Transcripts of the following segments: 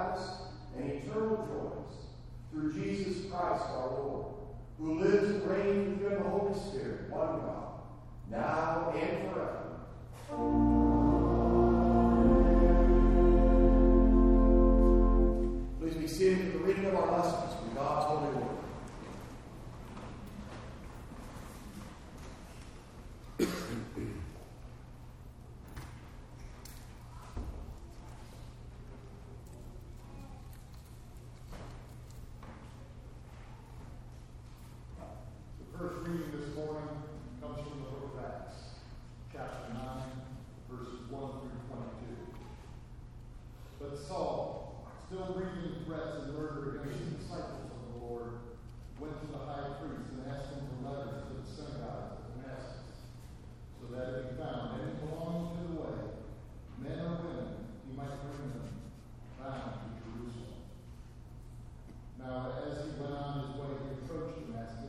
gladness and eternal joys through Jesus Christ our Lord, who lives and reigns with the Holy Spirit, one God, now and forever. still breathing threats and murder against the disciples of the Lord, went to the high priest and asked him for letters to the synagogues of Damascus, so that if he found any belonging to the way, men or women, he might bring them bound to Jerusalem. Now, as he went on his way, he approached Damascus.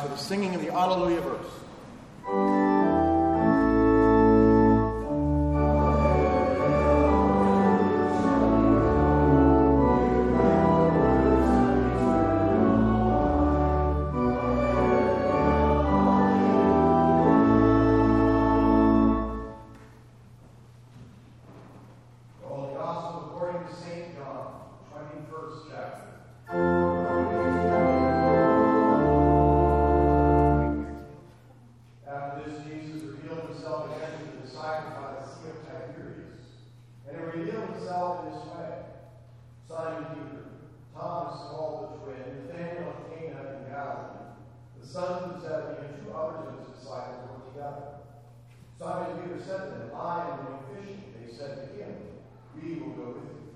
For the singing of the Alleluia verse. Peter said to them, I am going fishing. They said to him, We will go with you.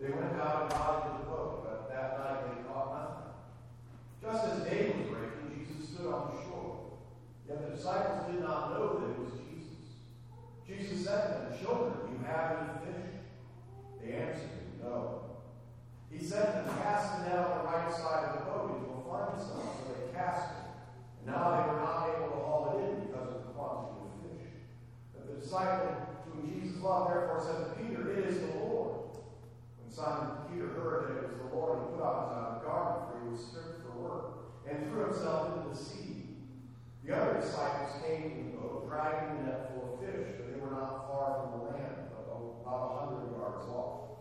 They went out and got into the boat, but that night they caught nothing. Just as day was breaking, Jesus stood on the shore. Yet the disciples did not know that it was Jesus. Jesus said to them, Children, do you have any fish? They answered him, No. He said to them, Cast the net on the right side of the boat, and you will find some. So they cast it. And now they were not able to haul it in because of the quantity of fish. But the disciple whom Jesus loved therefore said to Peter, It is the Lord. When Simon Peter heard that it was the Lord, he put on his outer garment, for he was stripped for work, and threw himself into the sea. The other disciples came to the boat, dragging the net full of fish, for they were not far from the land, about a hundred yards off.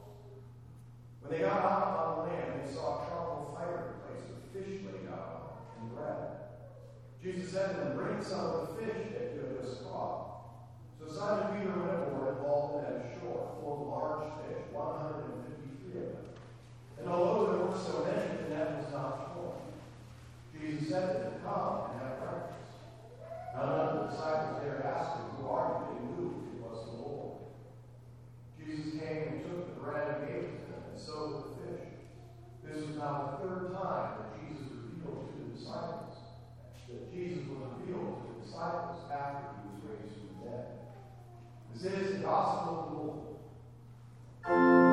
When they got out on the land, they saw a charcoal fireplace with fish laid out and bread. Jesus said to them, Bring some of the fish that you have just caught. So Simon Peter went aboard and hauled the net ashore, full of large fish, 153 of them. And although there were so many, the net was not full. Jesus said to them, Come and have breakfast. Now None of the disciples dared ask him, Who are you? They knew it was the Lord. Jesus came and took the bread and gave it to them, and so did the fish. This was now the third time that Jesus revealed to the disciples that Jesus was revealed to the disciples after he was raised from the dead. This is the gospel of the Lord.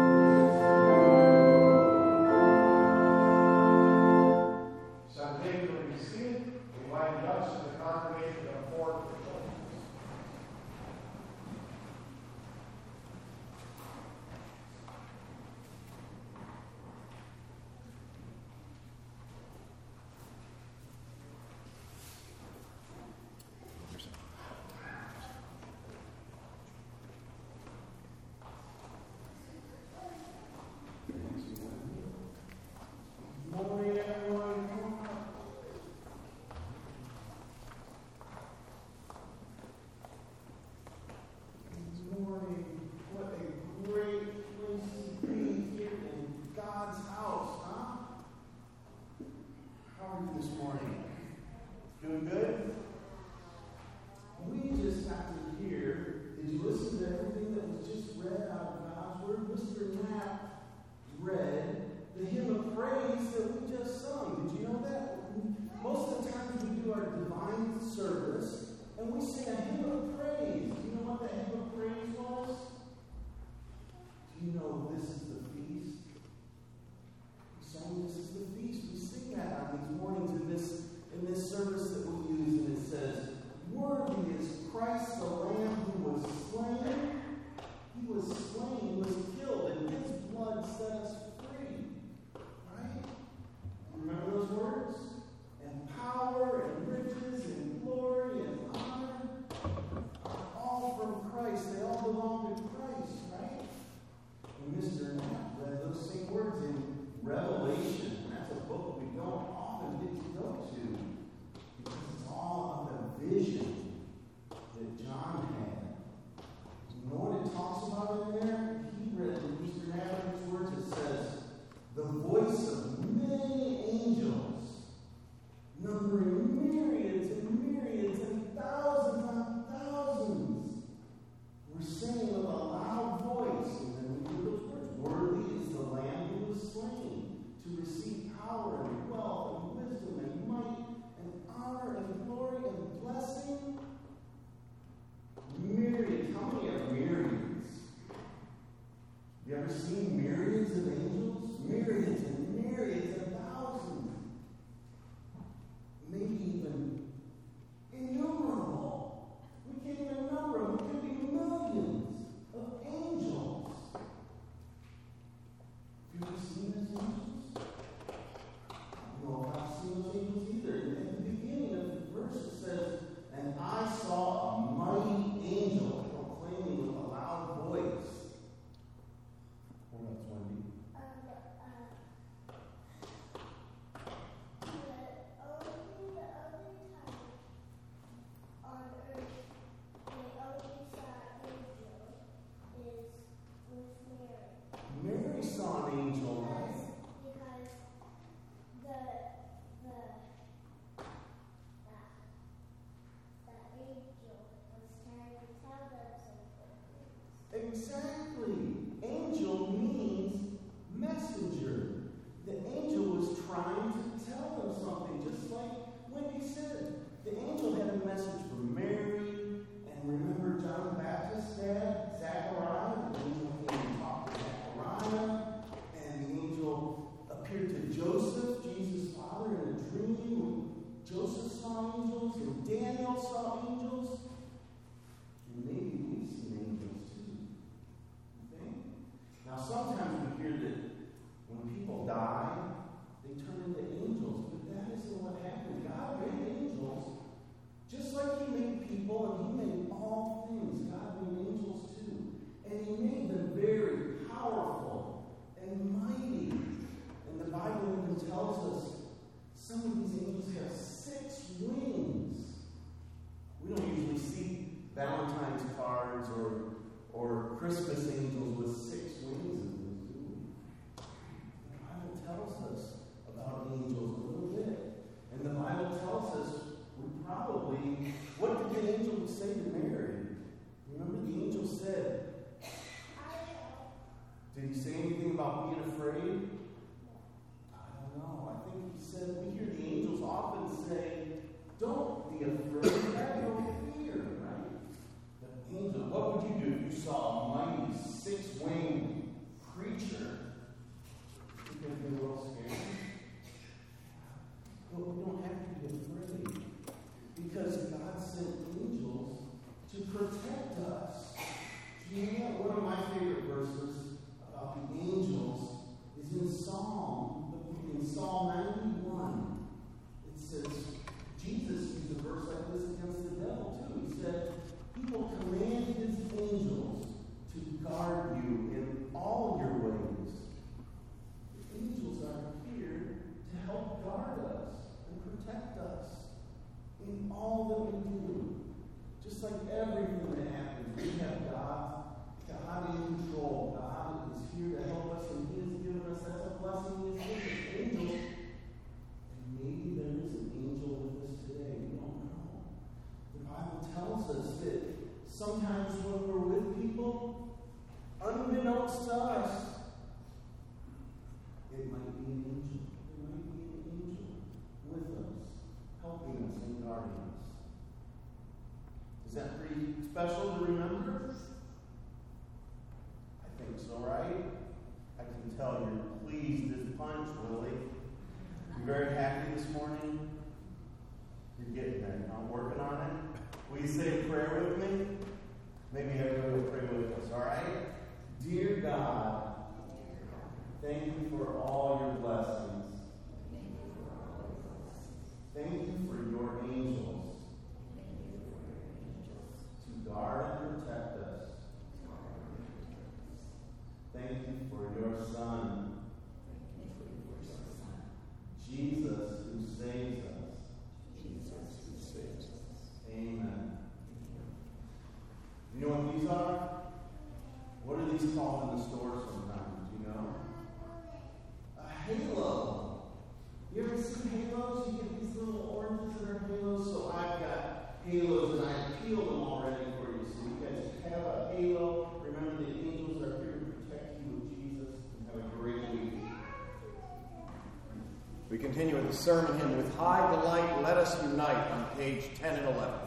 continue the sermon, hymn with high delight, let us unite on page 10 and 11.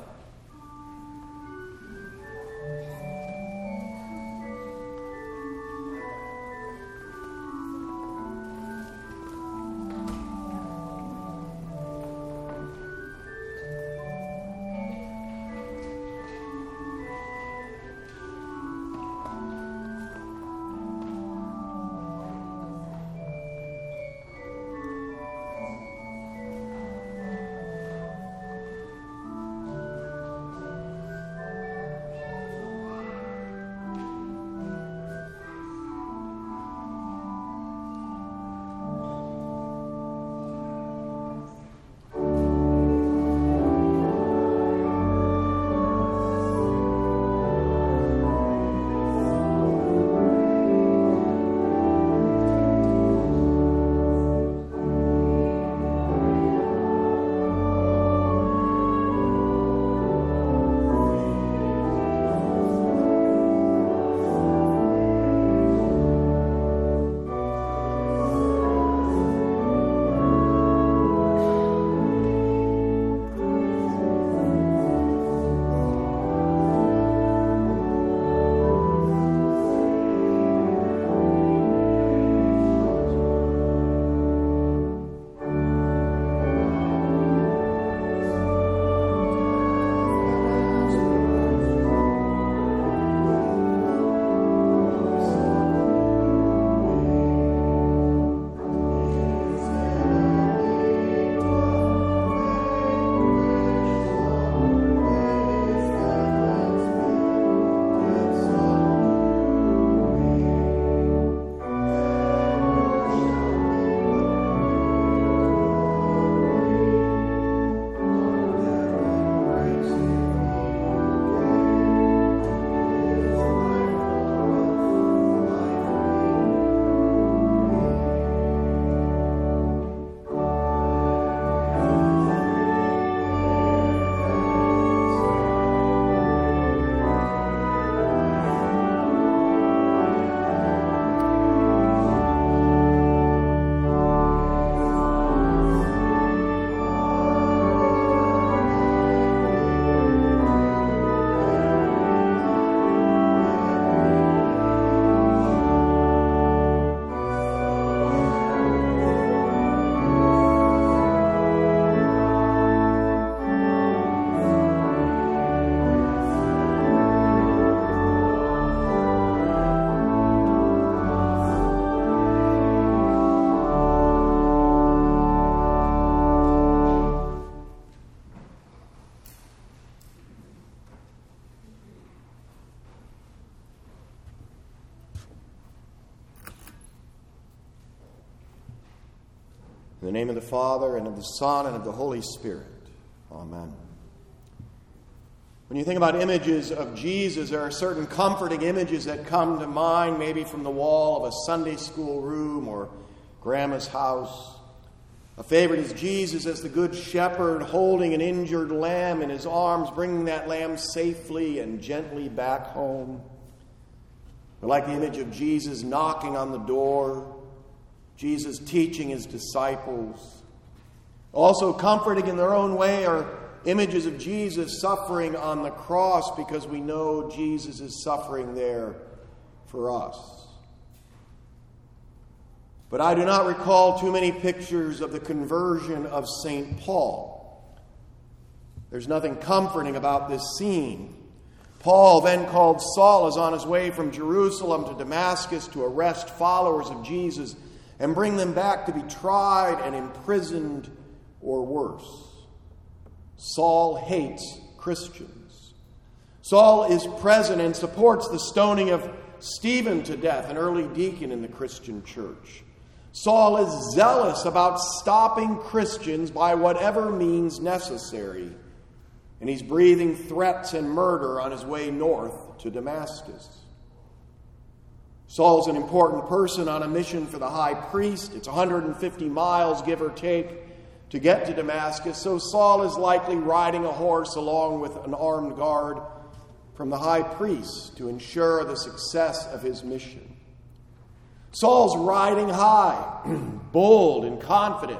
In the name of the Father, and of the Son, and of the Holy Spirit. Amen. When you think about images of Jesus, there are certain comforting images that come to mind, maybe from the wall of a Sunday school room or grandma's house. A favorite is Jesus as the Good Shepherd holding an injured lamb in his arms, bringing that lamb safely and gently back home. I like the image of Jesus knocking on the door, Jesus teaching his disciples. Also, comforting in their own way are images of Jesus suffering on the cross because we know Jesus is suffering there for us. But I do not recall too many pictures of the conversion of St. Paul. There's nothing comforting about this scene. Paul, then called Saul, is on his way from Jerusalem to Damascus to arrest followers of Jesus and bring them back to be tried and imprisoned or worse. Saul hates Christians. Saul is present and supports the stoning of Stephen to death, an early deacon in the Christian church. Saul is zealous about stopping Christians by whatever means necessary, and he's breathing threats and murder on his way north to Damascus. Saul's an important person on a mission for the high priest. It's 150 miles, give or take, to get to Damascus, so Saul is likely riding a horse along with an armed guard from the high priest to ensure the success of his mission. Saul's riding high, bold and confident,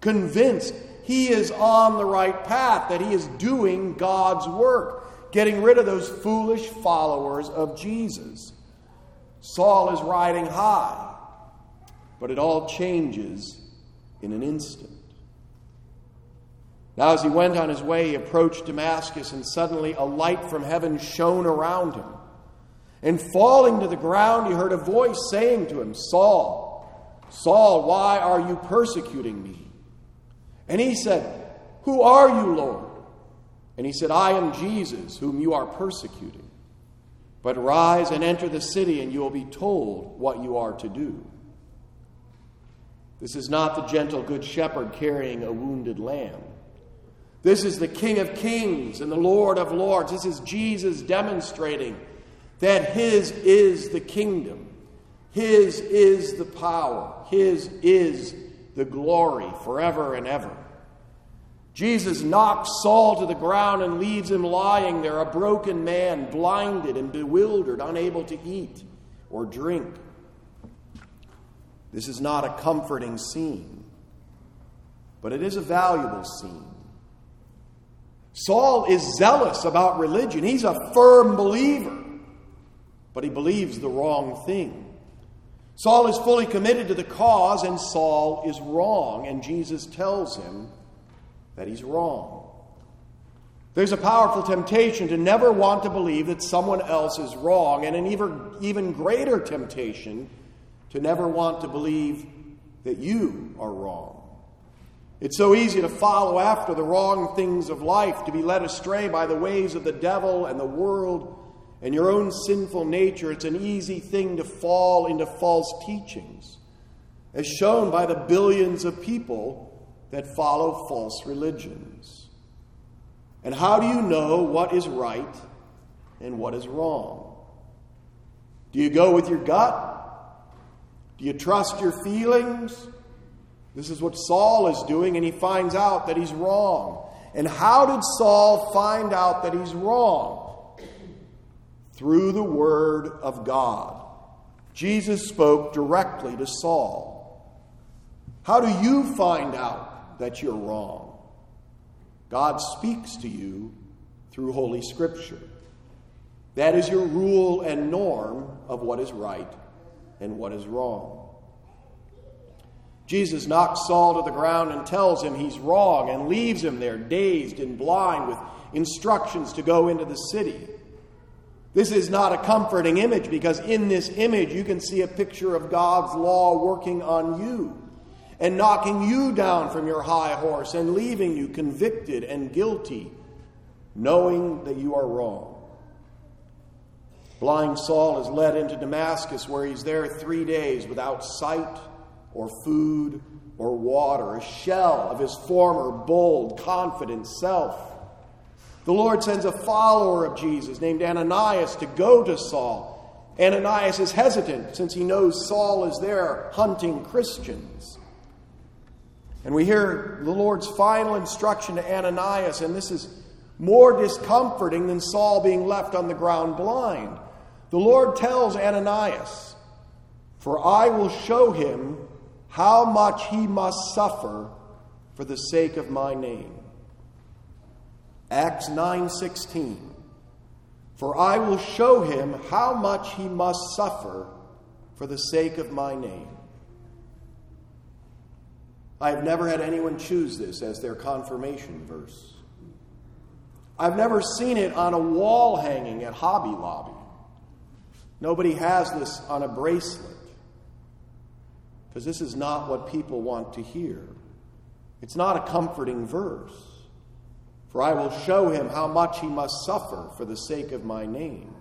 convinced he is on the right path, that he is doing God's work, getting rid of those foolish followers of Jesus. Saul is riding high, but it all changes in an instant. Now, as he went on his way, he approached Damascus, and suddenly a light from heaven shone around him. And falling to the ground, he heard a voice saying to him, Saul, Saul, why are you persecuting me? And he said, Who are you, Lord? And he said, I am Jesus, whom you are persecuting. But rise and enter the city, and you will be told what you are to do. This is not the gentle good shepherd carrying a wounded lamb. This is the King of kings and the Lord of lords. This is Jesus demonstrating that His is the kingdom, His is the power, His is the glory forever and ever. Jesus knocks Saul to the ground and leaves him lying there, a broken man, blinded and bewildered, unable to eat or drink. This is not a comforting scene, but it is a valuable scene. Saul is zealous about religion, he's a firm believer but he believes the wrong thing. Saul is fully committed to the cause, and Saul is wrong, and Jesus tells him that he's wrong. There's a powerful temptation to never want to believe that someone else is wrong, and an even, even greater temptation to never want to believe that you are wrong. It's so easy to follow after the wrong things of life, to be led astray by the ways of the devil and the world and your own sinful nature, it's an easy thing to fall into false teachings, as shown by the billions of people that follow false religions. And how do you know what is right and what is wrong? Do you go with your gut? Do you trust your feelings? This is what Saul is doing, and he finds out that he's wrong. And how did Saul find out that he's wrong? through the Word of God. Jesus spoke directly to Saul. How do you find out that you're wrong? God speaks to you through Holy Scripture. That is your rule and norm of what is right and what is wrong. Jesus knocks Saul to the ground and tells him he's wrong and leaves him there, dazed and blind, with instructions to go into the city. This is not a comforting image because in this image you can see a picture of God's law working on you and knocking you down from your high horse and leaving you convicted and guilty, knowing that you are wrong. Blind Saul is led into Damascus where he's there three days without sight or food or water, a shell of his former bold, confident self. The Lord sends a follower of Jesus named Ananias to go to Saul. Ananias is hesitant since he knows Saul is there hunting Christians. And we hear the Lord's final instruction to Ananias, and this is more discomforting than Saul being left on the ground blind. The Lord tells Ananias, For I will show him how much he must suffer for the sake of my name. Acts 9:16 For I will show him how much he must suffer for the sake of my name. I have never had anyone choose this as their confirmation verse. I've never seen it on a wall hanging at Hobby Lobby. Nobody has this on a bracelet. Because this is not what people want to hear. It's not a comforting verse. For I will show him how much he must suffer for the sake of my name.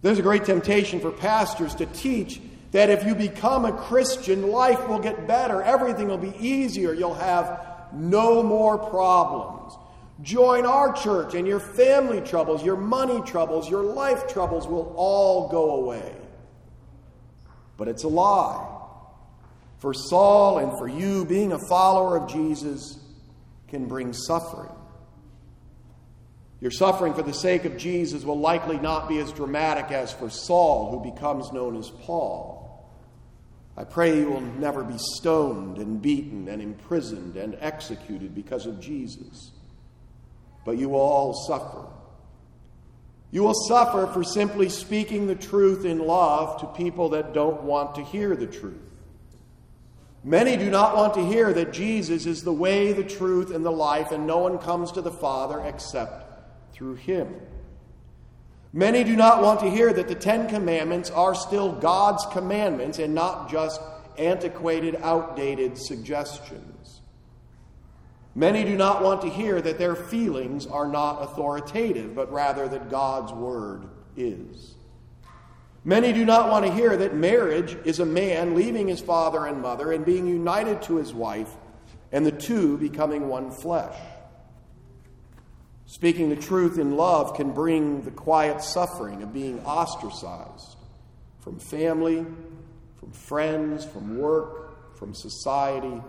There's a great temptation for pastors to teach that if you become a Christian, life will get better, everything will be easier, you'll have no more problems. Join our church, and your family troubles, your money troubles, your life troubles will all go away. But it's a lie. For Saul and for you, being a follower of Jesus can bring suffering. Your suffering for the sake of Jesus will likely not be as dramatic as for Saul, who becomes known as Paul. I pray you will never be stoned and beaten and imprisoned and executed because of Jesus. But you will all suffer. You will suffer for simply speaking the truth in love to people that don't want to hear the truth. Many do not want to hear that Jesus is the way, the truth, and the life, and no one comes to the Father except through him. Many do not want to hear that the Ten Commandments are still God's commandments and not just antiquated, outdated suggestions. Many do not want to hear that their feelings are not authoritative, but rather that God's Word is. Many do not want to hear that marriage is a man leaving his father and mother and being united to his wife, and the two becoming one flesh. Speaking the truth in love can bring the quiet suffering of being ostracized from family, from friends, from work, from society,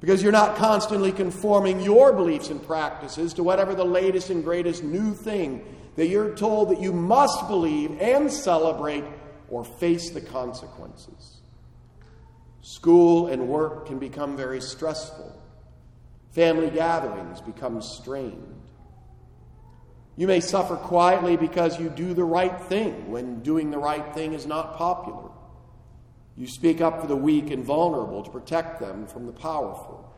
because you're not constantly conforming your beliefs and practices to whatever the latest and greatest new thing that you're told that you must believe and celebrate or face the consequences. School and work can become very stressful. Family gatherings become strained. You may suffer quietly because you do the right thing when doing the right thing is not popular. You speak up for the weak and vulnerable to protect them from the powerful.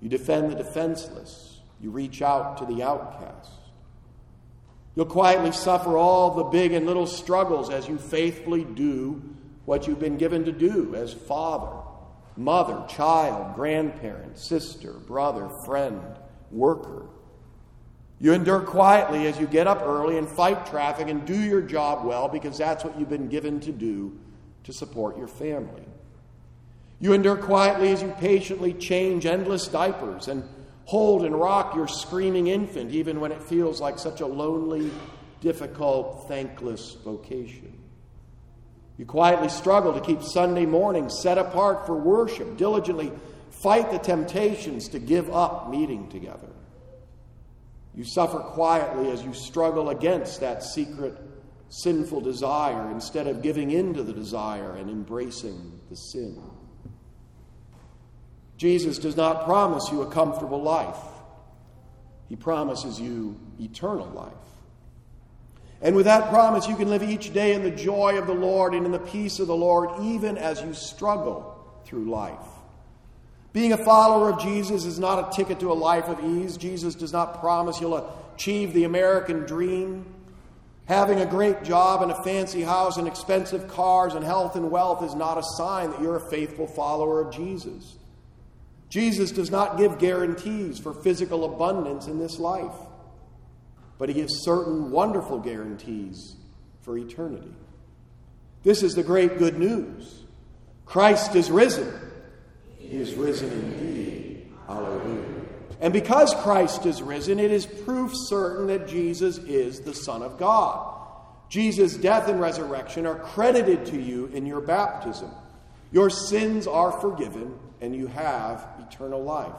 You defend the defenseless. You reach out to the outcast. You'll quietly suffer all the big and little struggles as you faithfully do what you've been given to do as father, mother, child, grandparent, sister, brother, friend, worker. You endure quietly as you get up early and fight traffic and do your job well because that's what you've been given to do to support your family. You endure quietly as you patiently change endless diapers and hold and rock your screaming infant, even when it feels like such a lonely, difficult, thankless vocation. You quietly struggle to keep Sunday mornings set apart for worship, diligently fight the temptations to give up meeting together. You suffer quietly as you struggle against that secret sinful desire instead of giving in to the desire and embracing the sin. Jesus does not promise you a comfortable life, He promises you eternal life. And with that promise, you can live each day in the joy of the Lord and in the peace of the Lord, even as you struggle through life. Being a follower of Jesus is not a ticket to a life of ease. Jesus does not promise you'll achieve the American dream. Having a great job and a fancy house and expensive cars and health and wealth is not a sign that you're a faithful follower of Jesus. Jesus does not give guarantees for physical abundance in this life, but he gives certain wonderful guarantees for eternity. This is the great good news Christ is risen. He is risen indeed. Hallelujah. And because Christ is risen, it is proof certain that Jesus is the Son of God. Jesus' death and resurrection are credited to you in your baptism. Your sins are forgiven, and you have eternal life.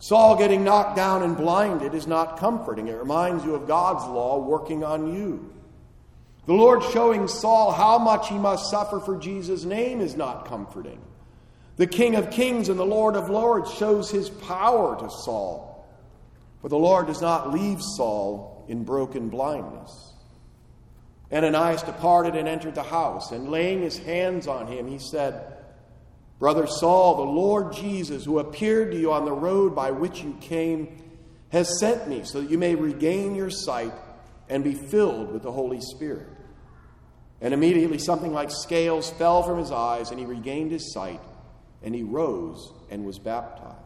Saul getting knocked down and blinded is not comforting. It reminds you of God's law working on you. The Lord showing Saul how much he must suffer for Jesus' name is not comforting. The King of Kings and the Lord of Lords shows his power to Saul. But the Lord does not leave Saul in broken blindness. Ananias departed and entered the house, and laying his hands on him, he said, Brother Saul, the Lord Jesus, who appeared to you on the road by which you came, has sent me so that you may regain your sight and be filled with the Holy Spirit. And immediately something like scales fell from his eyes, and he regained his sight, and he rose and was baptized.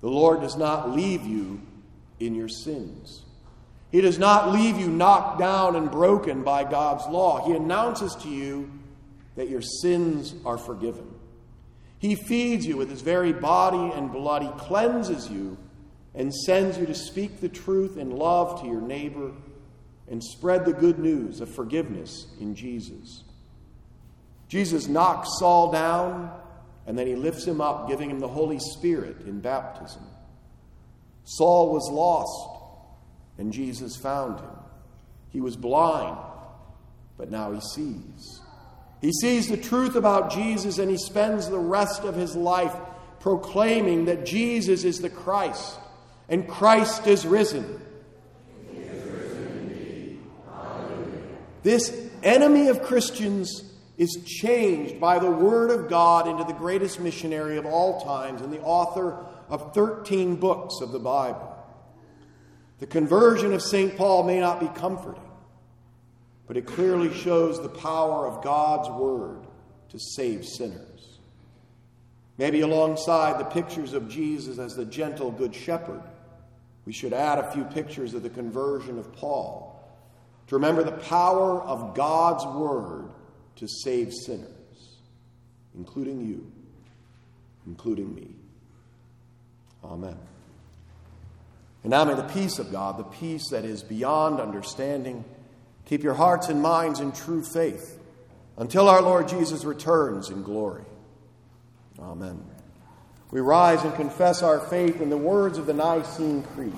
The Lord does not leave you in your sins. He does not leave you knocked down and broken by God's law. He announces to you that your sins are forgiven. He feeds you with his very body and blood. He cleanses you and sends you to speak the truth in love to your neighbor and spread the good news of forgiveness in Jesus. Jesus knocks Saul down and then he lifts him up, giving him the Holy Spirit in baptism. Saul was lost and Jesus found him. He was blind, but now he sees. He sees the truth about Jesus and he spends the rest of his life proclaiming that Jesus is the Christ and Christ is risen. this enemy of Christians is changed by the Word of God into the greatest missionary of all times and the author of 13 books of the Bible. The conversion of St. Paul may not be comforting, but it clearly shows the power of God's Word to save sinners. Maybe alongside the pictures of Jesus as the gentle Good Shepherd, we should add a few pictures of the conversion of Paul to remember the power of God's Word to save sinners, including you, including me. Amen. And now may the peace of God, the peace that is beyond understanding, keep your hearts and minds in true faith until our Lord Jesus returns in glory. Amen. We rise and confess our faith in the words of the Nicene Creed.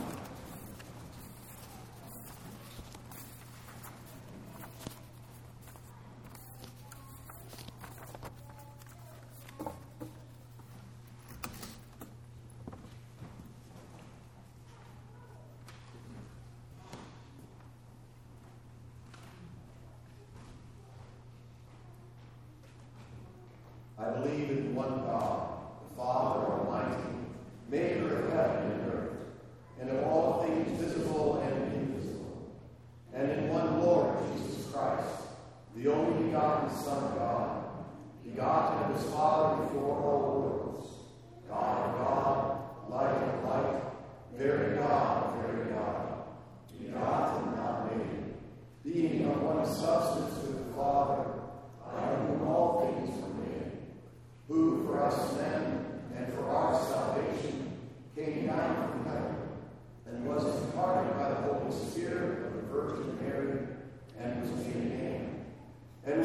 I believe in one God, the Father Almighty, maker of heaven and earth, and of all things visible and invisible, and in one Lord Jesus Christ, the only begotten Son of God, begotten of his Father before all worlds, God of God, light of light, very God of very God, begotten, not made, being of one substance with the Father, out of whom all things were made, who for us men and for our salvation came down from heaven and was incarnate by the Holy Spirit of the Virgin Mary and was made a man, and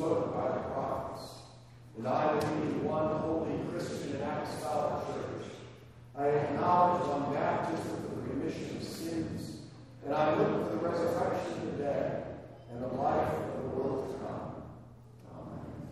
who spoke by the prophets. And I believe one holy Christian and apostolic church. I acknowledge one baptism for the remission of sins, and I look for the resurrection of the dead and the life of the world to come. Amen.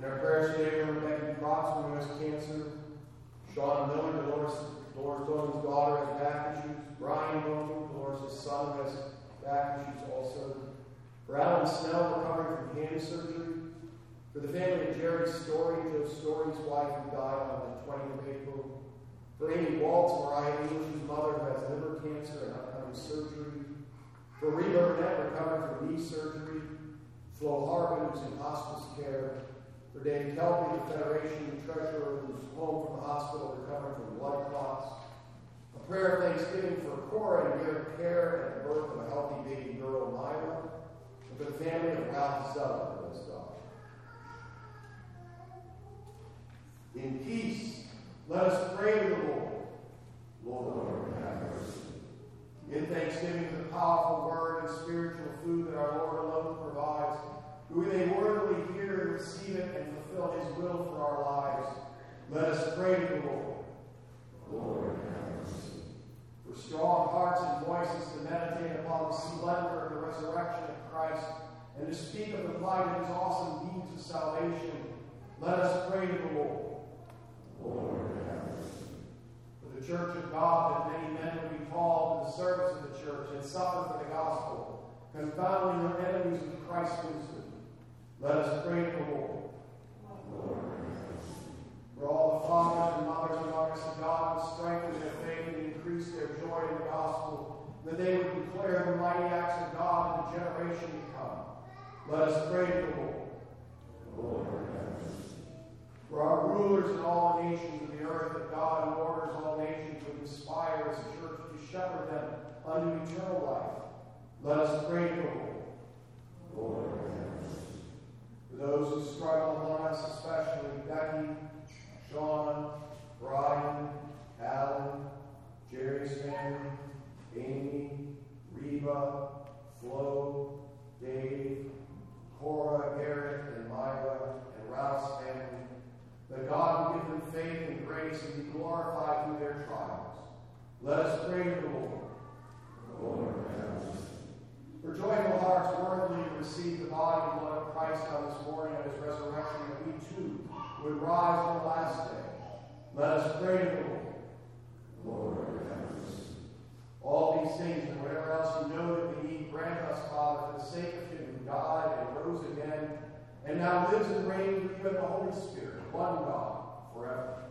In our prayers today, remember Becky Cross from U.S. Cancer, Sean Miller, Dolores, Dolores Bowman's daughter, has back issues, Brian Bowman, Dolores' son, has back issues also. For Alan Snell, recovering from hand surgery. For the family of Jerry Story, Joe Story's wife, who died on the 20th of April. For Amy Waltz, Mariah English's mother, has liver cancer and upcoming surgery. For Reba Burnett, recovering from knee surgery. Flo Harbin, who's in hospice care. For Dave Kelby, the Federation Treasurer, who's home from the hospital recovering from blood clots. A prayer of thanksgiving for Cora and Garrett Care and the birth of a healthy baby girl, Myra for the family of Ralph Zeller, who has died. In peace, let us pray to the Lord. In thanksgiving for the powerful word and spiritual food that our Lord alone provides, we may worthily hear and receive it and fulfill his will for our lives, let us pray to the Lord. Lord. For strong hearts and voices to meditate upon the splendor of the resurrection of Christ and to speak of the light of his awesome deeds of salvation, let us pray to the Lord. Lord, have mercy. For the church of God, that many men would be called to the service of the church and suffer for the gospel, confounding their enemies with Christ's wisdom. Let us pray to the Lord. Lord. For all the fathers and mothers among us, that God would strengthen their faith and increase their joy in the gospel, that they would declare the mighty acts of God in the generation to come. Let us pray to the Lord. For our rulers in all nations of the earth, that God who orders all nations would inspire a church to shepherd them unto eternal life. Let us pray to the. Lord. For those who struggle among us, especially Becky, Sean, Brian, Alan, Jerry's family, Amy, Reba, Flo, Dave, Cora, Garrett, and Myra, and Ralph's family, that God would give them faith and grace and be glorified through their trials. Let us pray to the Lord. Lord, have mercy. For joyful hearts worthily to receive the body and blood of Christ on this morning of his resurrection, that we too would rise on the last day. Let us pray to the Lord. Lord. All these things and whatever else you know that we need, grant us, Father, for the sake of him who died and rose again, and now lives and reigns with you in the Holy Spirit, one God, forever.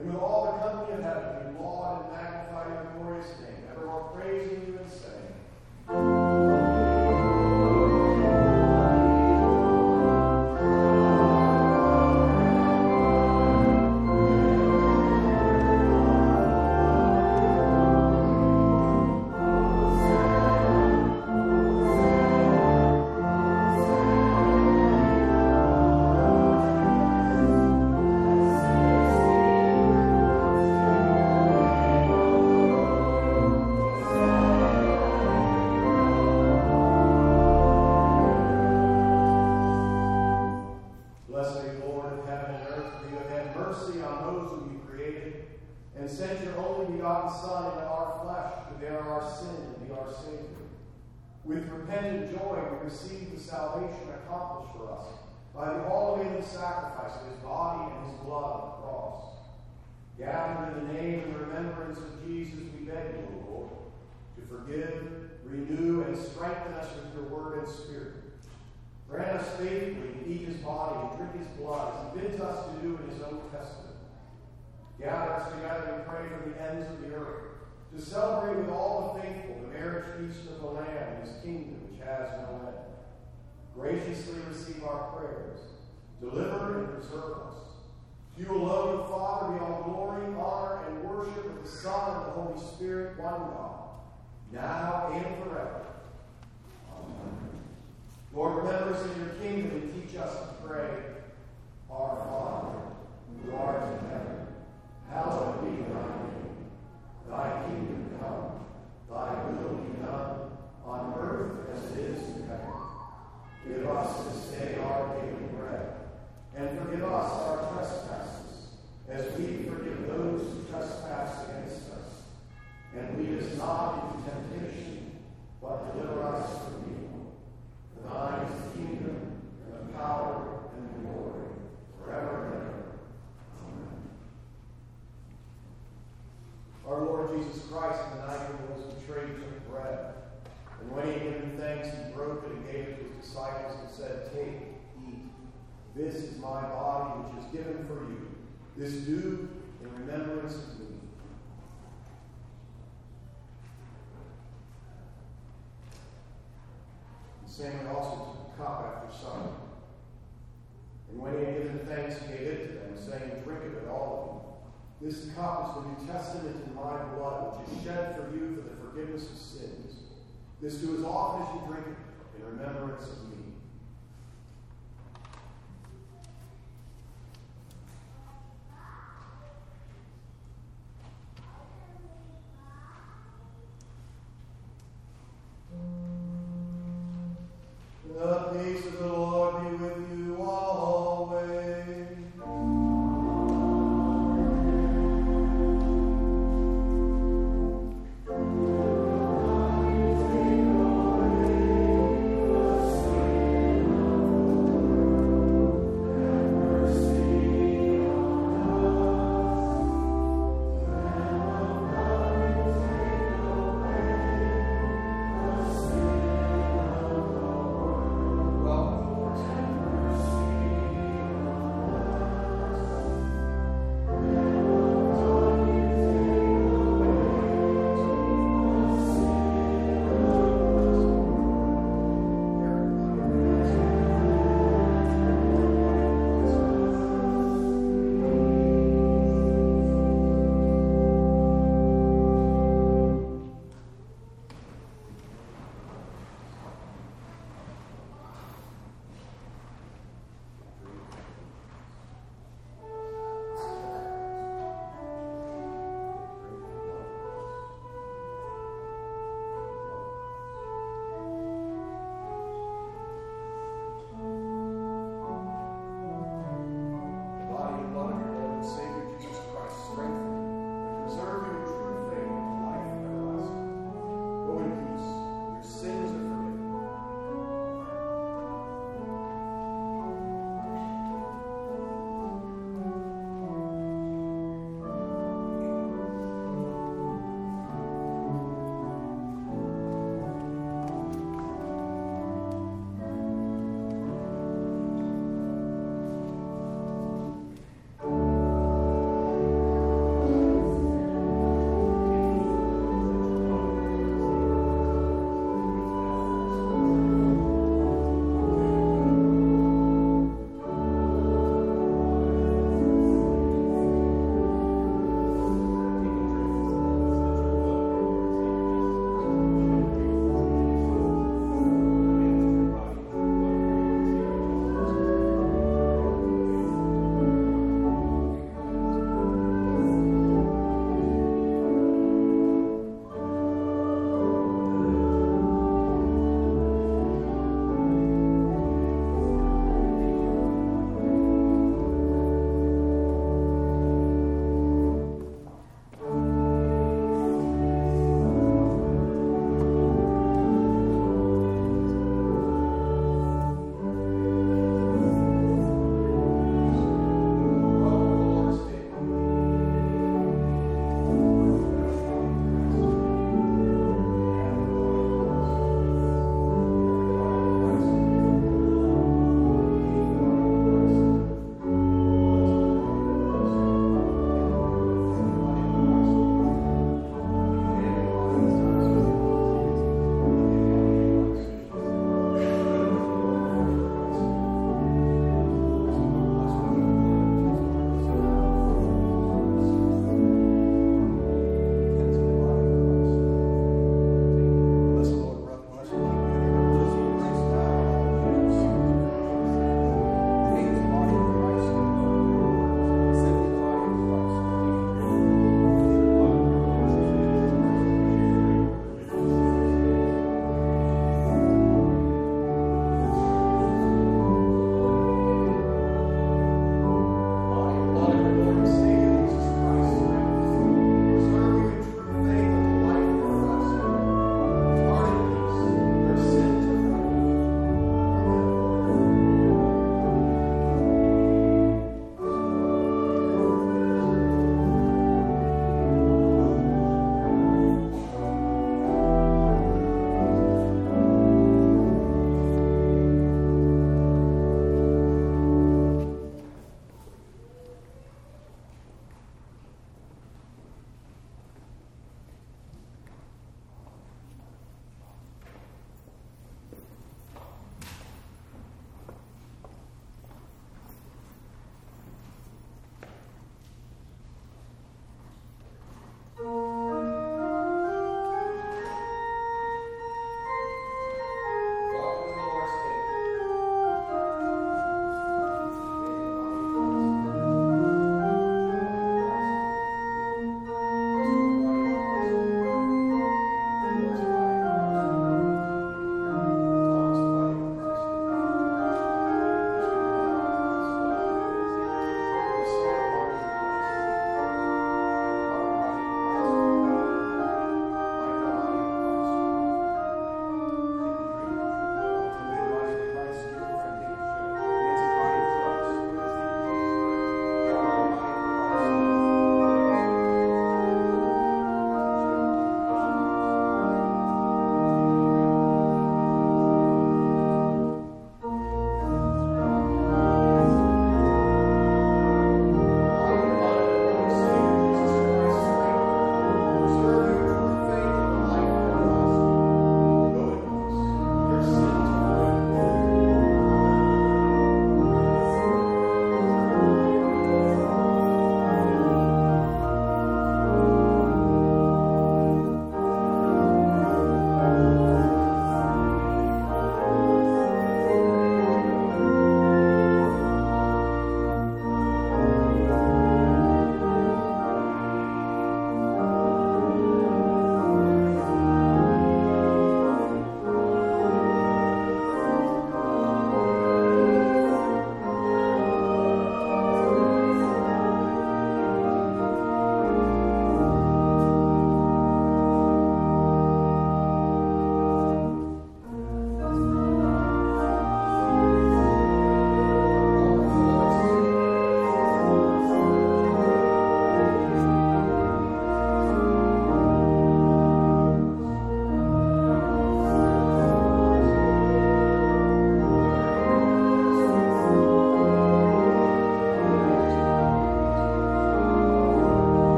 And with all the company of heaven, we laud and magnify your glorious name, his body and his blood on the cross. Gathered in the name and remembrance of Jesus, we beg you, Lord, to forgive, renew, and strengthen us with your word and spirit. Grant us faithfully to eat his body and drink his blood as he bids us to do in his own testament. Gather us together and pray for the ends of the earth, to celebrate with all the faithful the marriage feast of the Lamb and his kingdom which has no end. Graciously receive our prayers. Deliver and preserve us. You alone, Father, be all glory, honor, and worship with the Son and the Holy Spirit, one God, now and forever. Amen. Lord, remember us in your kingdom and teach us to pray. Our Father, who art in heaven, hallowed be thy name. Thy kingdom come, thy will be done, on earth as it is in heaven. Give us this day our daily and forgive us our trespasses, as we forgive those who trespass against us. And lead us not into temptation, but deliver us from evil. For thine is the kingdom, and the power, and the glory, forever and ever. Amen. Our Lord Jesus Christ, in the night he was betrayed, took bread. And when he had given thanks, he broke it and gave it to his disciples and said, Take. This is my body, which is given for you. This do in remembrance of me. The same also took the cup after supper. And when he had given thanks, he gave it to them, saying, Drink of it, all of you. This cup is the New Testament in my blood, which is shed for you for the forgiveness of sins. This do as often as you drink it in remembrance of me. The peace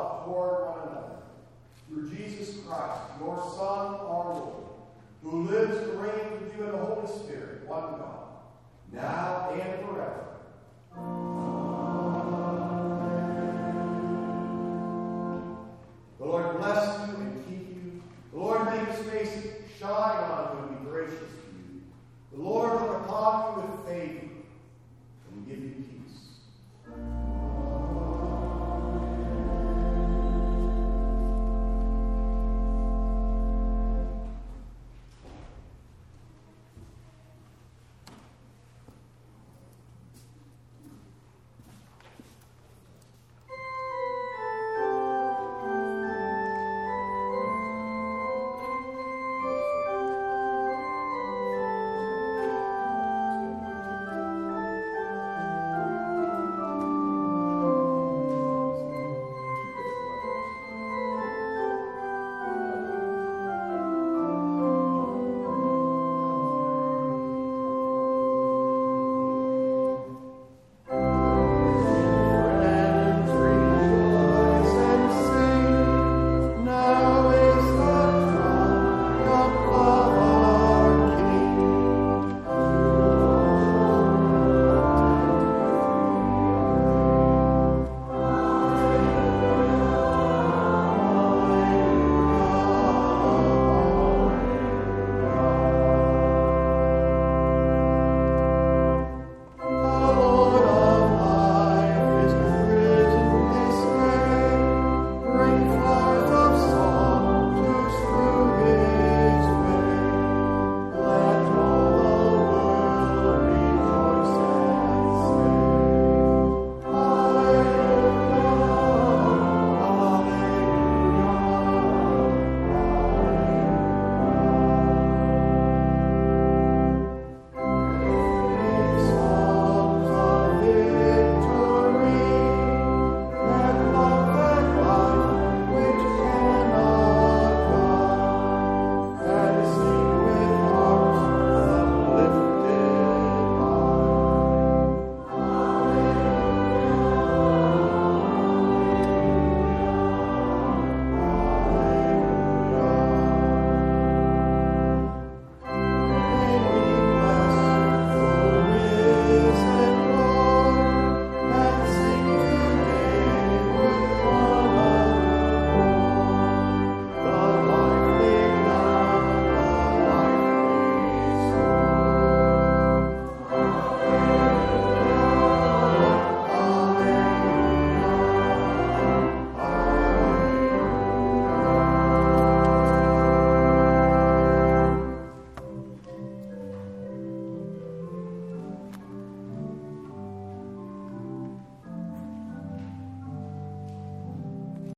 love toward one another. Through Jesus Christ, your Son, our Lord, who lives and reigns with you in the Holy Spirit, one God, now and forever.